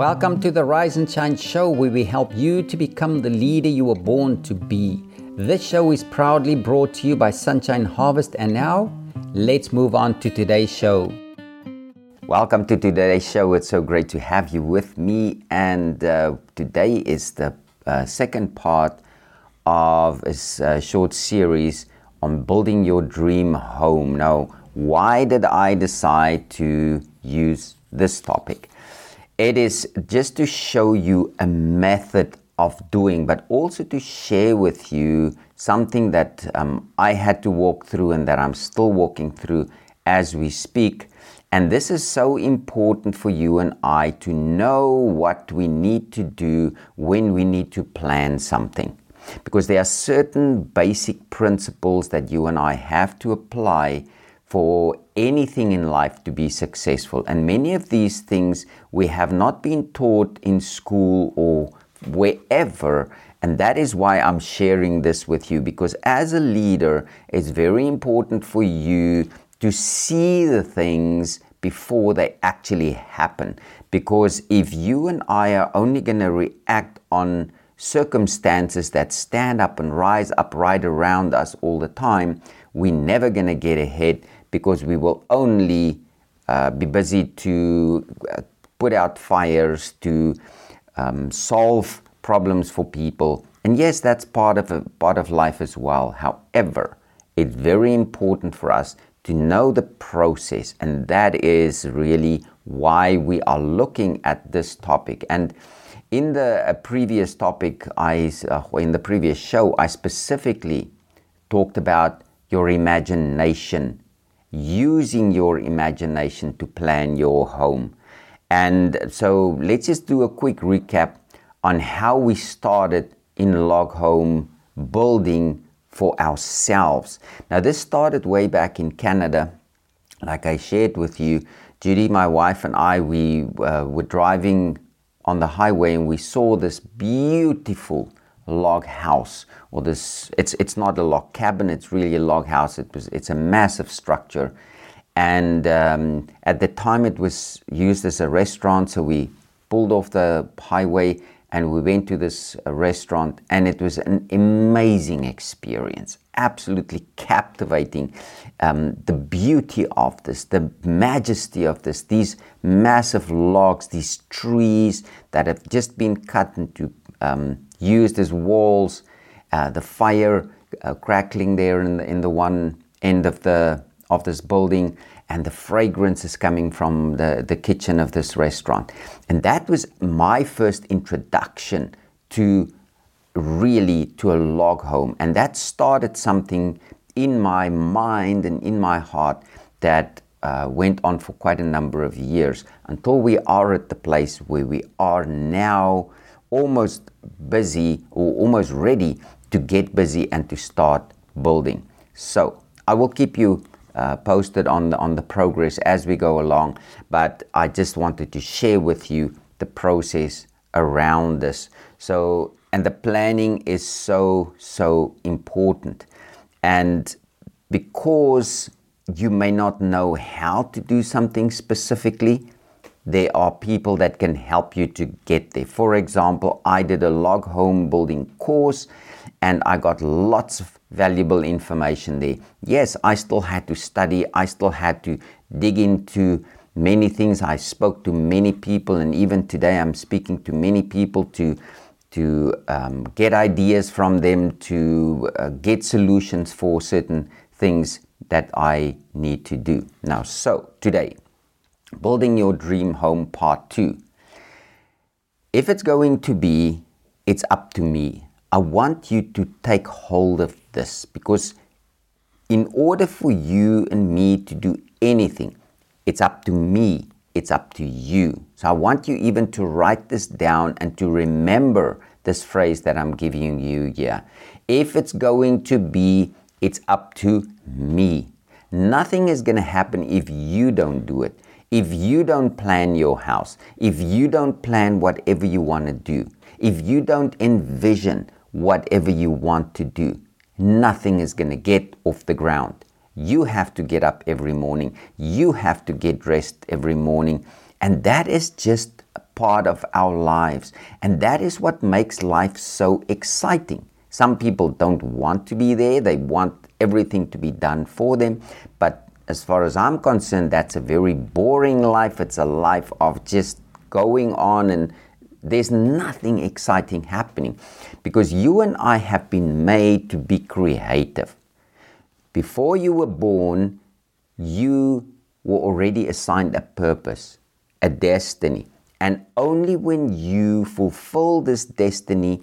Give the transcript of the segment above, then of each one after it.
Welcome to the Rise and Shine show where we help you to become the leader you were born to be. This show is proudly brought to you by Sonshine Harvest, and now let's move on to today's show. Welcome to today's show. It's so great to have you with me, and uh, today is the uh, second part of a uh, short series on building your dream home. Now, why did I decide to use this topic? It is just to show you a method of doing, but also to share with you something that um, I had to walk through and that I'm still walking through as we speak. And this is so important for you and I to know what we need to do when we need to plan something. Because there are certain basic principles that you and I have to apply for anything in life to be successful. And many of these things we have not been taught in school or wherever. And that is why I'm sharing this with you because as a leader, it's very important for you to see the things before they actually happen. Because if you and I are only going to react on circumstances that stand up and rise up right around us all the time, we're never going to get ahead because we will only uh, be busy to uh, put out fires, to um, solve problems for people. And yes, that's part of a, part of life as well. However, it's very important for us to know the process, and that is really why we are looking at this topic. And in the uh, previous topic, I uh, in the previous show, I specifically talked about your imagination using your imagination to plan your home. And so let's just do a quick recap on how we started in log home building for ourselves. Now, this started way back in Canada. Like I shared with you, Judy, my wife, and I, we uh, were driving on the highway and we saw this beautiful log house. Or this it's it's not a log cabin it's really a log house. It was it's a massive structure. And um, at the time it was used as a restaurant so we pulled off the highway and we went to this restaurant and it was an amazing experience absolutely captivating. Um, the beauty of this the majesty of this these massive logs these trees that have just been cut into um, used as walls, uh, the fire uh, crackling there in the, in the one end of the of this building, and the fragrance is coming from the, the kitchen of this restaurant. And that was my first introduction to really to a log home. And that started something in my mind and in my heart that uh, went on for quite a number of years until we are at the place where we are now almost busy or almost ready to get busy and to start building. So I will keep you uh, posted on the, on the progress as we go along, but I just wanted to share with you the process around this. So, and the planning is so, so important. And because you may not know how to do something specifically, there are people that can help you to get there. For example, I did a log home building course and I got lots of valuable information there. Yes, I still had to study, I still had to dig into many things. I spoke to many people, and even today I'm speaking to many people to to um, get ideas from them, to uh, get solutions for certain things that I need to do. Now, so today Building Your Dream Home Part 2. If it's going to be, it's up to me. I want you to take hold of this because, in order for you and me to do anything, it's up to me, it's up to you. So, I want you even to write this down and to remember this phrase that I'm giving you here. If it's going to be, it's up to me. Nothing is going to happen if you don't do it if you don't plan your house, if you don't plan whatever you want to do, if you don't envision whatever you want to do, nothing is going to get off the ground. You have to get up every morning. You have to get dressed every morning. And that is just a part of our lives. And that is what makes life so exciting. Some people don't want to be there, they want everything to be done for them. But as far as I'm concerned, that's a very boring life. It's a life of just going on and there's nothing exciting happening because you and I have been made to be creative. Before you were born, you were already assigned a purpose, a destiny. And only when you fulfill this destiny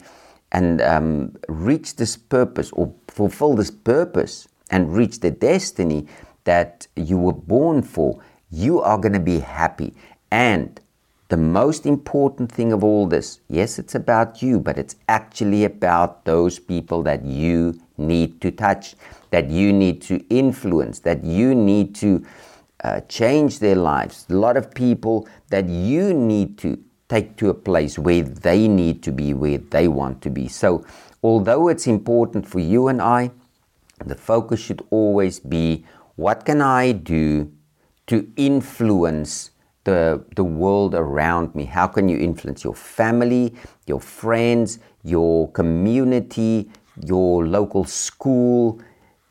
and um, reach this purpose, or fulfill this purpose and reach the destiny that you were born for, you are going to be happy. And the most important thing of all this, yes, it's about you, but it's actually about those people that you need to touch, that you need to influence, that you need to uh, change their lives. A lot of people that you need to take to a place where they need to be, where they want to be. So, although it's important for you and I, the focus should always be what can I do to influence the, the world around me? How can you influence your family, your friends, your community, your local school,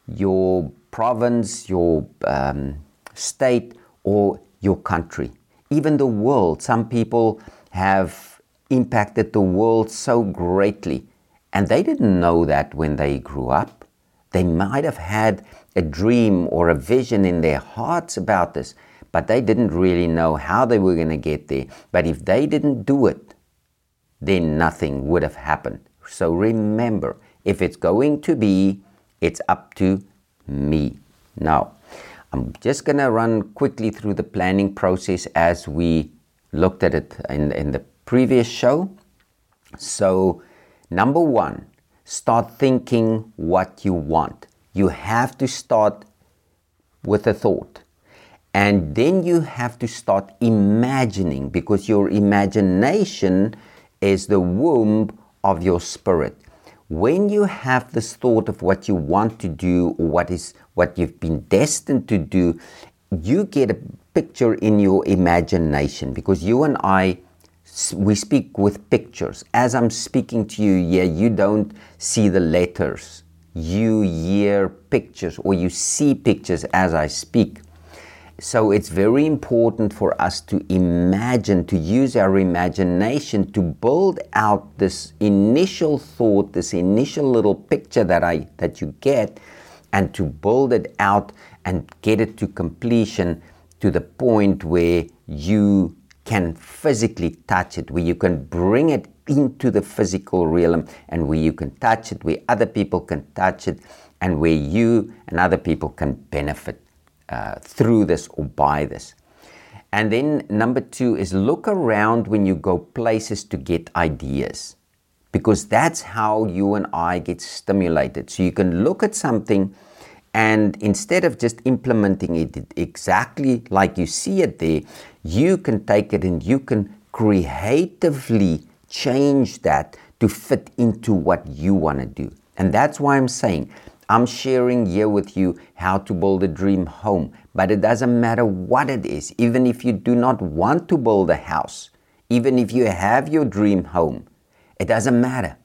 your province, your um, state, or your country? Even the world. Some people have impacted the world so greatly, and they didn't know that when they grew up. They might have had a dream or a vision in their hearts about this, but they didn't really know how they were going to get there. But if they didn't do it, then nothing would have happened. So remember, if it's going to be, it's up to me. Now, I'm just going to run quickly through the planning process as we looked at it in, in the previous show. So, number one, start thinking what you want. You have to start with a thought. And then you have to start imagining because your imagination is the womb of your spirit. When you have this thought of what you want to do or what is what you've been destined to do, you get a picture in your imagination because you and I we speak with pictures. As I'm speaking to you yeah, you don't see the letters. You hear pictures or you see pictures as I speak. So it's very important for us to imagine, to use our imagination to build out this initial thought, this initial little picture that I that you get, and to build it out and get it to completion to the point where you can physically touch it, where you can bring it into the physical realm and where you can touch it, where other people can touch it, and where you and other people can benefit uh, through this or by this. And then number two is look around when you go places to get ideas because that's how you and I get stimulated. So you can look at something and instead of just implementing it exactly like you see it there, you can take it and you can creatively change that to fit into what you want to do. And that's why I'm saying I'm sharing here with you how to build a dream home, but it doesn't matter what it is. Even if you do not want to build a house, even if you have your dream home, it doesn't matter.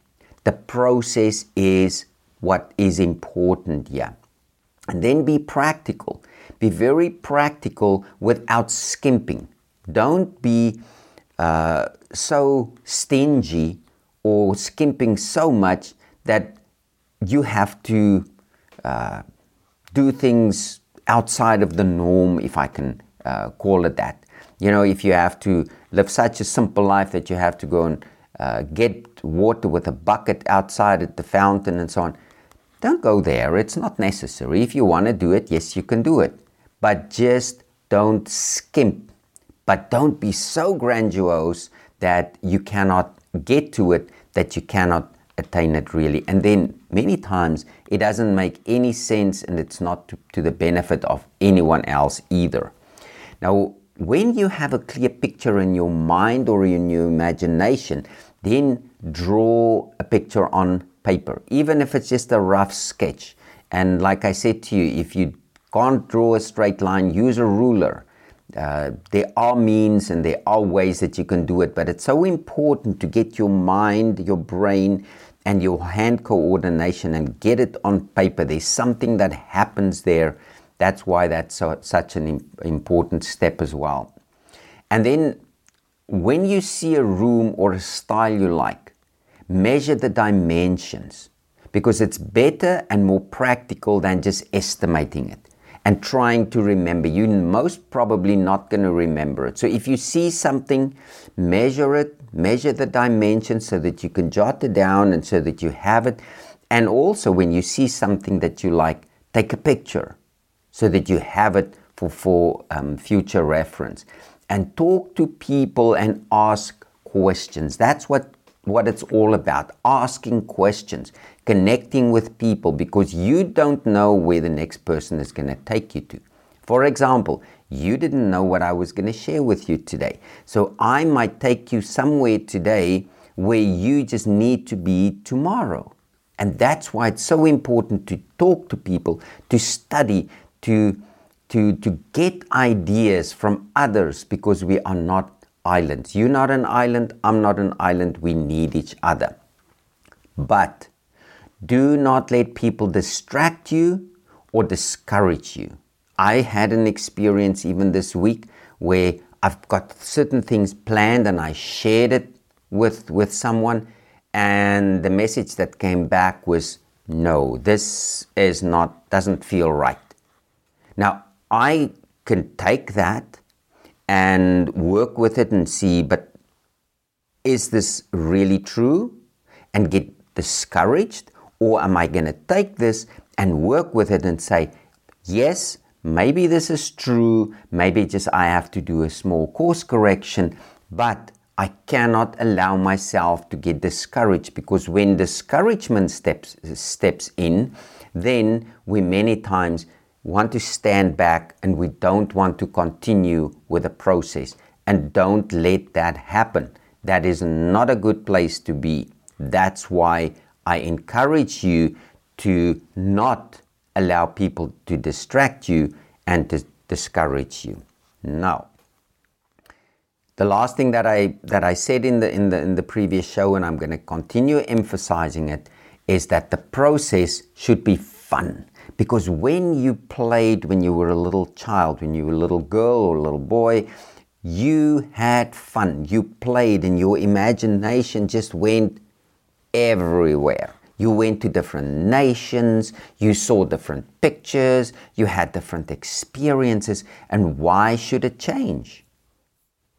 The process is what is important here. And then be practical. Be very practical without skimping. Don't be uh, so stingy or skimping so much that you have to uh, do things outside of the norm, if I can uh, call it that. You know, if you have to live such a simple life that you have to go and uh, get water with a bucket outside at the fountain and so on, don't go there. It's not necessary. If you want to do it, yes, you can do it. But just don't skimp. But don't be so grandiose that you cannot get to it, that you cannot attain it really. And then many times it doesn't make any sense and it's not to, to the benefit of anyone else either. Now, when you have a clear picture in your mind or in your imagination, then draw a picture on paper, even if it's just a rough sketch. And like I said to you, if you can't draw a straight line, use a ruler. Uh, there are means and there are ways that you can do it, but it's so important to get your mind, your brain, and your hand coordination and get it on paper. There's something that happens there. That's why that's so, such an important step as well. And then when you see a room or a style you like, measure the dimensions because it's better and more practical than just estimating it and trying to remember. You're most probably not going to remember it. So if you see something, measure it, measure the dimensions so that you can jot it down and so that you have it. And also, when you see something that you like, take a picture so that you have it for, for um, future reference. And talk to people and ask questions. That's what what it's all about asking questions, connecting with people because you don't know where the next person is going to take you to. For example, you didn't know what I was going to share with you today. So I might take you somewhere today where you just need to be tomorrow. And that's why it's so important to talk to people, to study, to, to, to get ideas from others because we are not islands. You're not an island, I'm not an island. We need each other. But do not let people distract you or discourage you. I had an experience even this week where I've got certain things planned and I shared it with, with someone, and the message that came back was no, this is not, doesn't feel right. Now, I can take that and work with it and see, but is this really true? And get discouraged? Or am I going to take this and work with it and say, yes, maybe this is true, maybe just I have to do a small course correction, but I cannot allow myself to get discouraged because when discouragement steps steps in, then we many times want to stand back and we don't want to continue with the process. And don't let that happen. That is not a good place to be. That's why I encourage you to not allow people to distract you and to discourage you. Now, the last thing that I that I said in the in the in the previous show, and I'm going to continue emphasizing it, is that the process should be fun. Because when you played when you were a little child, when you were a little girl or a little boy, you had fun. You played and your imagination just went everywhere. You went to different nations, you saw different pictures, you had different experiences. And why should it change?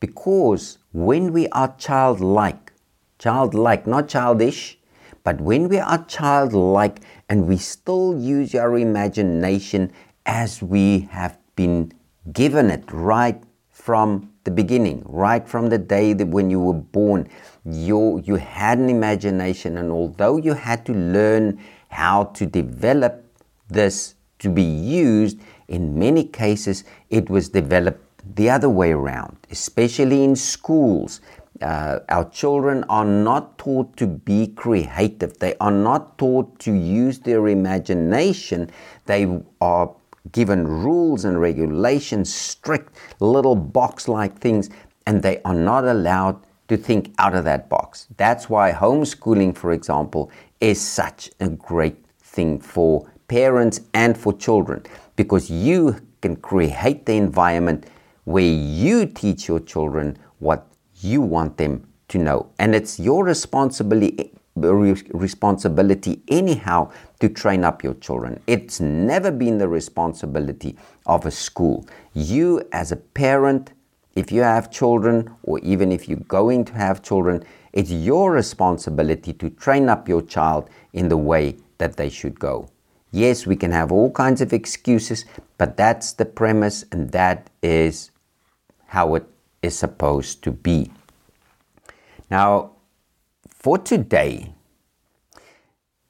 Because when we are childlike, childlike, not childish, but when we are childlike and we still use our imagination as we have been given it right from the beginning, right from the day that when you were born, you, you had an imagination, and although you had to learn how to develop this to be used, in many cases it was developed the other way around, especially in schools uh, our children are not taught to be creative. They are not taught to use their imagination. They are given rules and regulations, strict little box like things, and they are not allowed to think out of that box. That's why homeschooling, for example, is such a great thing for parents and for children because you can create the environment where you teach your children what you want them to know. And it's your responsibility responsibility anyhow to train up your children. It's never been the responsibility of a school. You as a parent, if you have children or even if you're going to have children, it's your responsibility to train up your child in the way that they should go. Yes, we can have all kinds of excuses, but that's the premise and that is how it is supposed to be. Now, for today,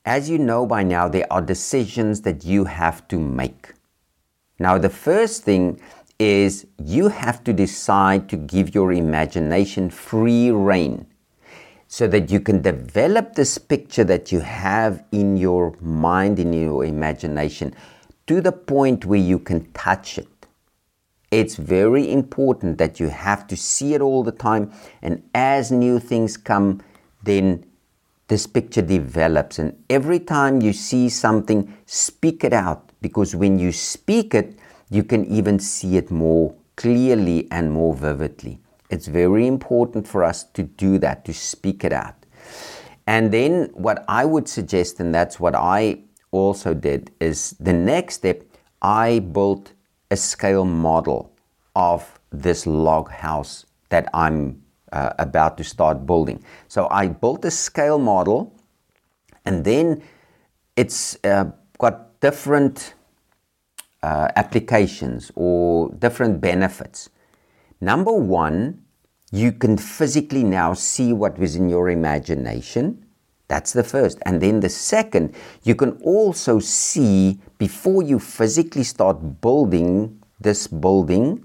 as you know by now, there are decisions that you have to make. Now, the first thing is you have to decide to give your imagination free rein so that you can develop this picture that you have in your mind, in your imagination, to the point where you can touch it It's very important that you have to see it all the time. And as new things come, then this picture develops. And every time you see something, speak it out. Because when you speak it, you can even see it more clearly and more vividly. It's very important for us to do that, to speak it out. And then, what I would suggest, and that's what I also did, is the next step, I built a scale model of this log house that I'm uh, about to start building. So I built a scale model, and then it's uh, got different uh, applications or different benefits. Number one, you can physically now see what was in your imagination. That's the first. And then the second, you can also see before you physically start building this building,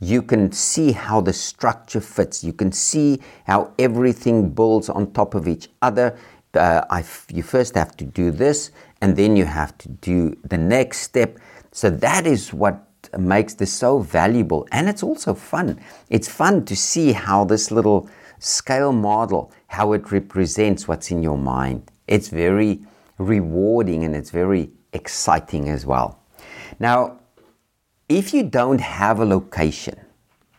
you can see how the structure fits. You can see how everything builds on top of each other. Uh, you first have to do this, and then you have to do the next step. So that is what makes this so valuable, and it's also fun. It's fun to see how this little scale model, how it represents what's in your mind. It's very rewarding and it's very exciting as well. Now, if you don't have a location,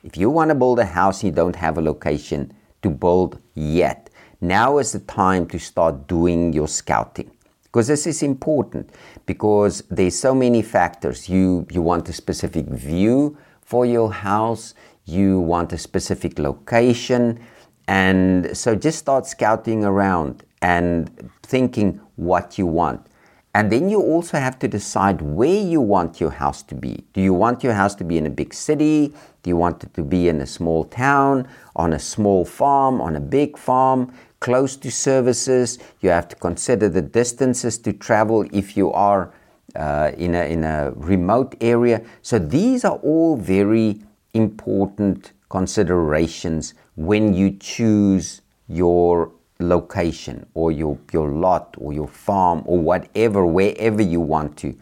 if you want to build a house and you don't have a location to build yet, now is the time to start doing your scouting. Because this is important because there's so many factors. You you want a specific view for your house, you want a specific location, and so just start scouting around and thinking what you want. And then you also have to decide where you want your house to be. Do you want your house to be in a big city? Do you want it to be in a small town, on a small farm, on a big farm, close to services? You have to consider the distances to travel if you are uh, in, a, in a remote area. So these are all very important considerations when you choose your location or your, your lot or your farm or whatever, wherever you want to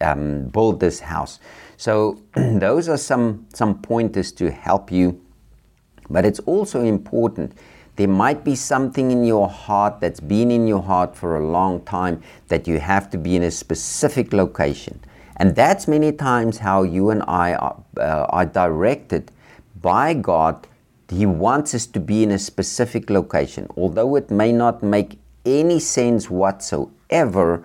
um, build this house. So, those are some, some pointers to help you. But it's also important. There might be something in your heart that's been in your heart for a long time that you have to be in a specific location. And that's many times how you and I are, uh, are directed by God he wants us to be in a specific location. Although it may not make any sense whatsoever,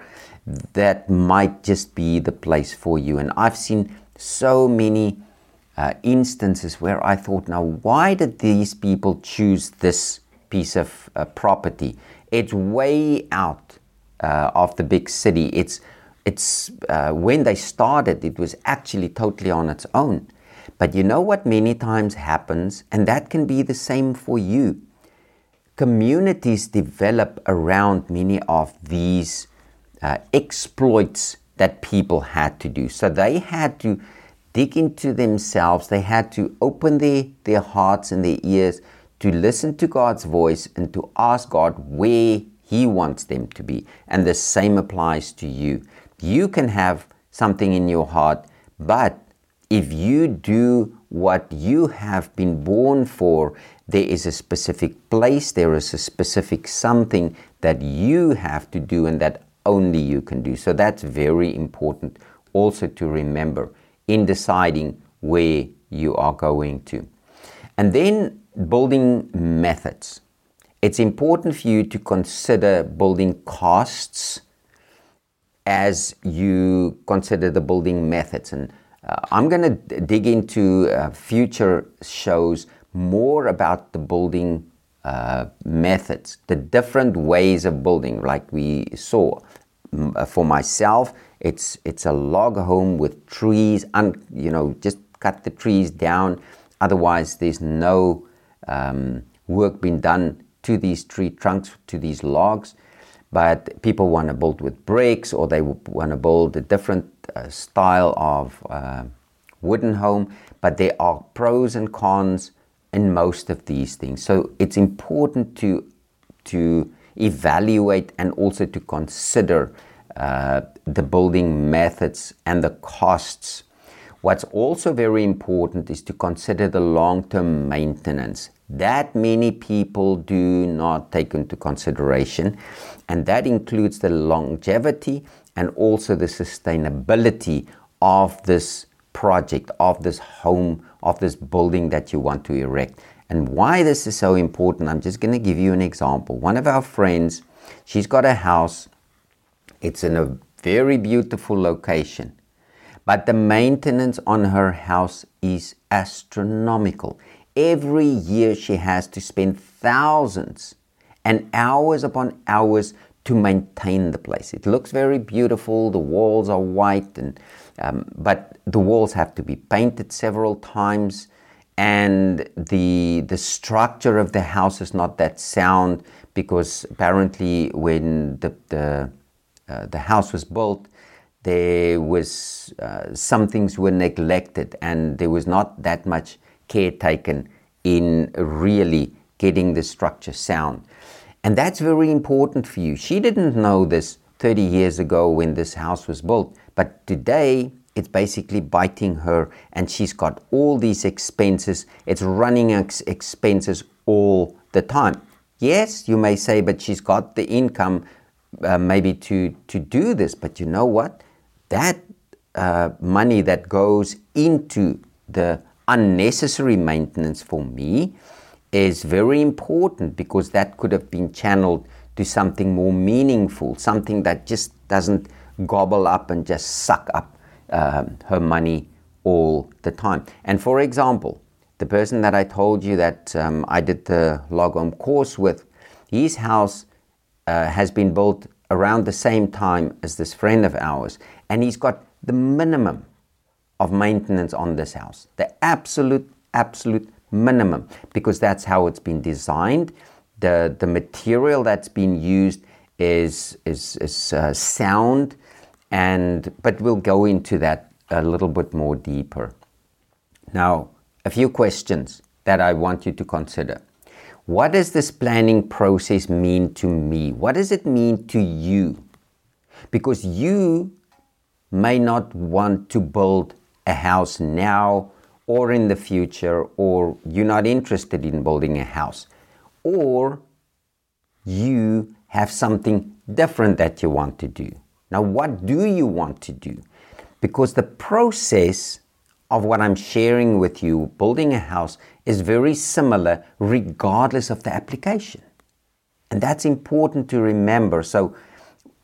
that might just be the place for you. And I've seen so many uh, instances where I thought, now, why did these people choose this piece of uh, property? It's way out uh, of the big city. It's it's uh, when they started, it was actually totally on its own. But you know what many times happens, and that can be the same for you. Communities develop around many of these uh, exploits that people had to do. So they had to dig into themselves, they had to open their, their hearts and their ears to listen to God's voice and to ask God where He wants them to be. And the same applies to you. You can have something in your heart, but if you do what you have been born for, there is a specific place, there is a specific something that you have to do and that only you can do. So that's very important also to remember in deciding where you are going to. And then building methods. It's important for you to consider building costs as you consider the building methods. And uh, I'm going to dig into uh, future shows more about the building uh, methods, the different ways of building, like we saw. Uh, for myself, it's it's a log home with trees, and you know, just cut the trees down. Otherwise, there's no um, work being done to these tree trunks, to these logs. But people want to build with bricks, or they want to build a different style of uh, wooden home, but there are pros and cons in most of these things. So it's important to to evaluate and also to consider uh, the building methods and the costs. What's also very important is to consider the long term maintenance. That many people do not take into consideration, and that includes the longevity and also the sustainability of this project, of this home, of this building that you want to erect. And why this is so important, I'm just going to give you an example. One of our friends, she's got a house, it's in a very beautiful location but the maintenance on her house is astronomical. Every year she has to spend thousands and hours upon hours to maintain the place. It looks very beautiful. The walls are white, and um, but the walls have to be painted several times, and the the structure of the house is not that sound because apparently when the the uh, the house was built, there was uh, some things were neglected and there was not that much care taken in really getting the structure sound. And that's very important for you. She didn't know this 30 years ago when this house was built, but today it's basically biting her and she's got all these expenses. It's running ex- expenses all the time. Yes, you may say, but she's got the income uh, maybe to, to do this, but you know what? that uh, money that goes into the unnecessary maintenance for me is very important because that could have been channeled to something more meaningful, something that just doesn't gobble up and just suck up uh, her money all the time. And for example, the person that I told you that um, I did the log Logom course with, his house uh, has been built around the same time as this friend of ours, and he's got the minimum of maintenance on this house, the absolute, absolute minimum, because that's how it's been designed. The, the material that's been used is, is, is uh, sound, and, but we'll go into that a little bit more deeper. Now, a few questions that I want you to consider. What does this planning process mean to me? What does it mean to you? Because you may not want to build a house now or in the future, or you're not interested in building a house, or you have something different that you want to do. Now, what do you want to do? Because the process of what I'm sharing with you, building a house, is very similar regardless of the application. And that's important to remember. So,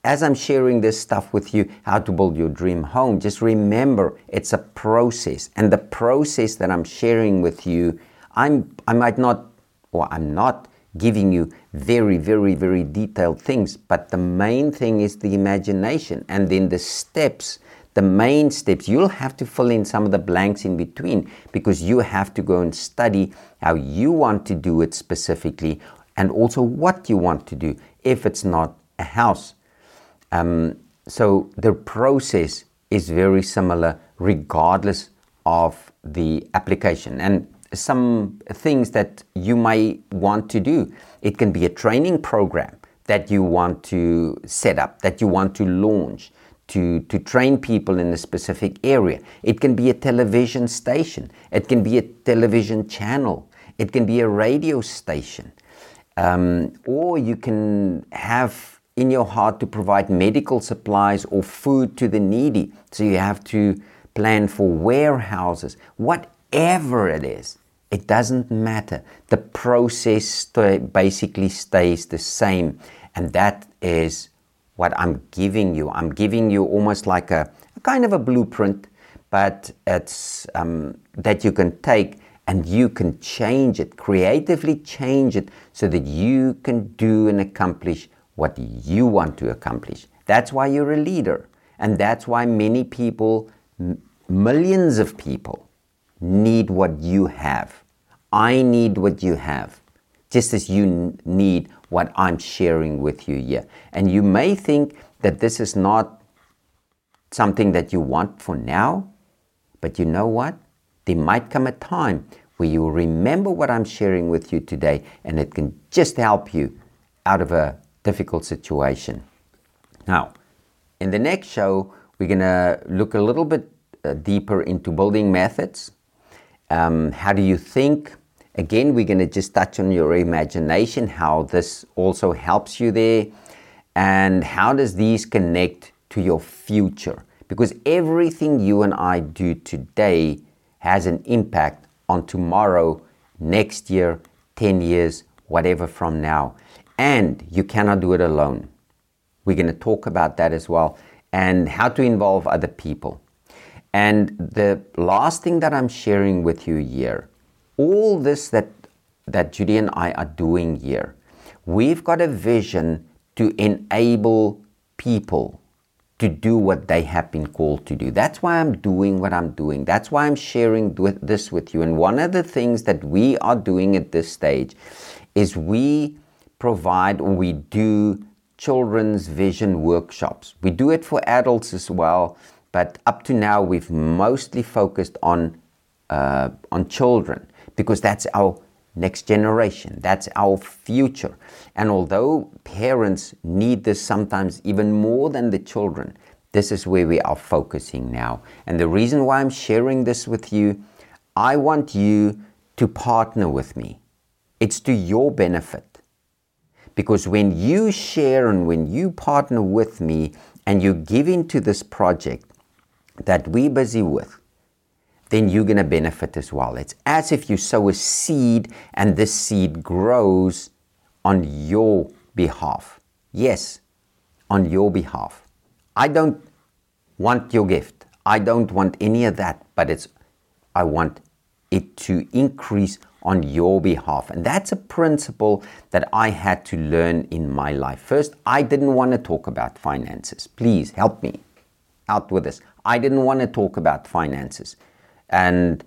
as I'm sharing this stuff with you, how to build your dream home, just remember it's a process. And the process that I'm sharing with you, I'm, I might not, or I'm not giving you very, very, very detailed things, but the main thing is the imagination. And then the steps, the main steps, you'll have to fill in some of the blanks in between because you have to go and study how you want to do it specifically and also what you want to do if it's not a house um, so the process is very similar regardless of the application. And some things that you might want to do, it can be a training program that you want to set up, that you want to launch. To, to train people in a specific area. It can be a television station. It can be a television channel. It can be a radio station. Um, or you can have in your heart to provide medical supplies or food to the needy. So you have to plan for warehouses, whatever it is. It doesn't matter. The process st- basically stays the same. And that is what I'm giving you. I'm giving you almost like a, a kind of a blueprint, but it's um, that you can take and you can change it, creatively change it so that you can do and accomplish what you want to accomplish. That's why you're a leader. And that's why many people, m- millions of people, need what you have. I need what you have, just as you n- need what I'm sharing with you here. And you may think that this is not something that you want for now, but you know what? There might come a time where you will remember what I'm sharing with you today, and it can just help you out of a difficult situation. Now, in the next show, we're going to look a little bit uh, deeper into building methods. Um, how do you think? Again, we're going to just touch on your imagination, how this also helps you there, and how does these connect to your future? Because everything you and I do today has an impact on tomorrow, next year, 10 years, whatever from now. And you cannot do it alone. We're going to talk about that as well and how to involve other people. And the last thing that I'm sharing with you here, all this that, that Judy and I are doing here, we've got a vision to enable people to do what they have been called to do. That's why I'm doing what I'm doing. That's why I'm sharing with this with you. And one of the things that we are doing at this stage is we provide or we do children's vision workshops. We do it for adults as well, but up to now we've mostly focused on uh, on children because that's our next generation. That's our future. And although parents need this sometimes even more than the children, this is where we are focusing now. And the reason why I'm sharing this with you, I want you to partner with me. It's to your benefit. Because when you share and when you partner with me and you give into this project that we're busy with, then you're going to benefit as well. It's as if you sow a seed and this seed grows on your behalf. Yes, on your behalf. I don't want your gift. I don't want any of that, but it's I want it to increase on your behalf. And that's a principle that I had to learn in my life. First, I didn't want to talk about finances. Please help me out with this. I didn't want to talk about finances. And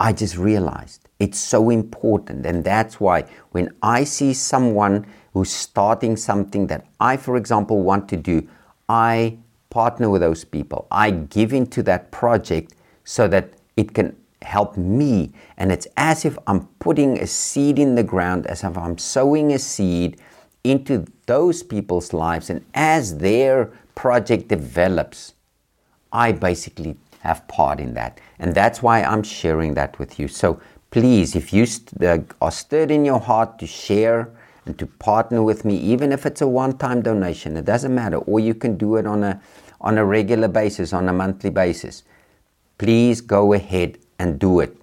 I just realized it's so important. And that's why when I see someone who's starting something that I, for example, want to do, I partner with those people. I give into that project so that it can help me. And it's as if I'm putting a seed in the ground, as if I'm sowing a seed into those people's lives. And as their project develops, I basically have part in that. And that's why I'm sharing that with you. So please, if you st- uh, are stirred in your heart to share and to partner with me, even if it's a one time donation, it doesn't matter, or you can do it on a, on a regular basis, on a monthly basis, please go ahead and do it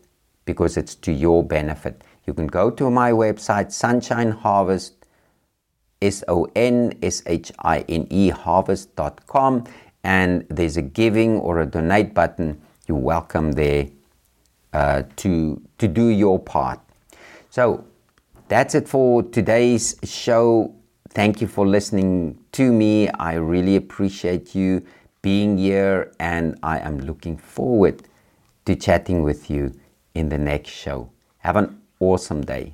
because it's to your benefit. You can go to my website, Sonshine Harvest, S O N S H I N E harvest.com and there's a giving or a donate button. You're welcome there uh, to, to do your part. So that's it for today's show. Thank you for listening to me. I really appreciate you being here, and I am looking forward to chatting with you in the next show. Have an awesome day.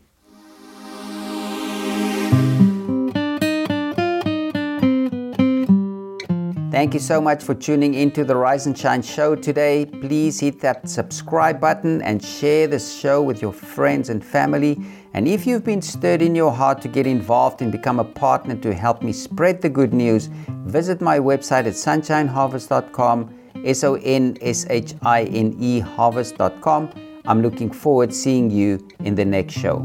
Thank you so much for tuning into the Rise and Shine show today. Please hit that subscribe button and share this show with your friends and family. And if you've been stirred in your heart to get involved and become a partner to help me spread the good news, visit my website at sonshineharvest.com, S O N S H I N E harvest.com. I'm looking forward seeing you in the next show.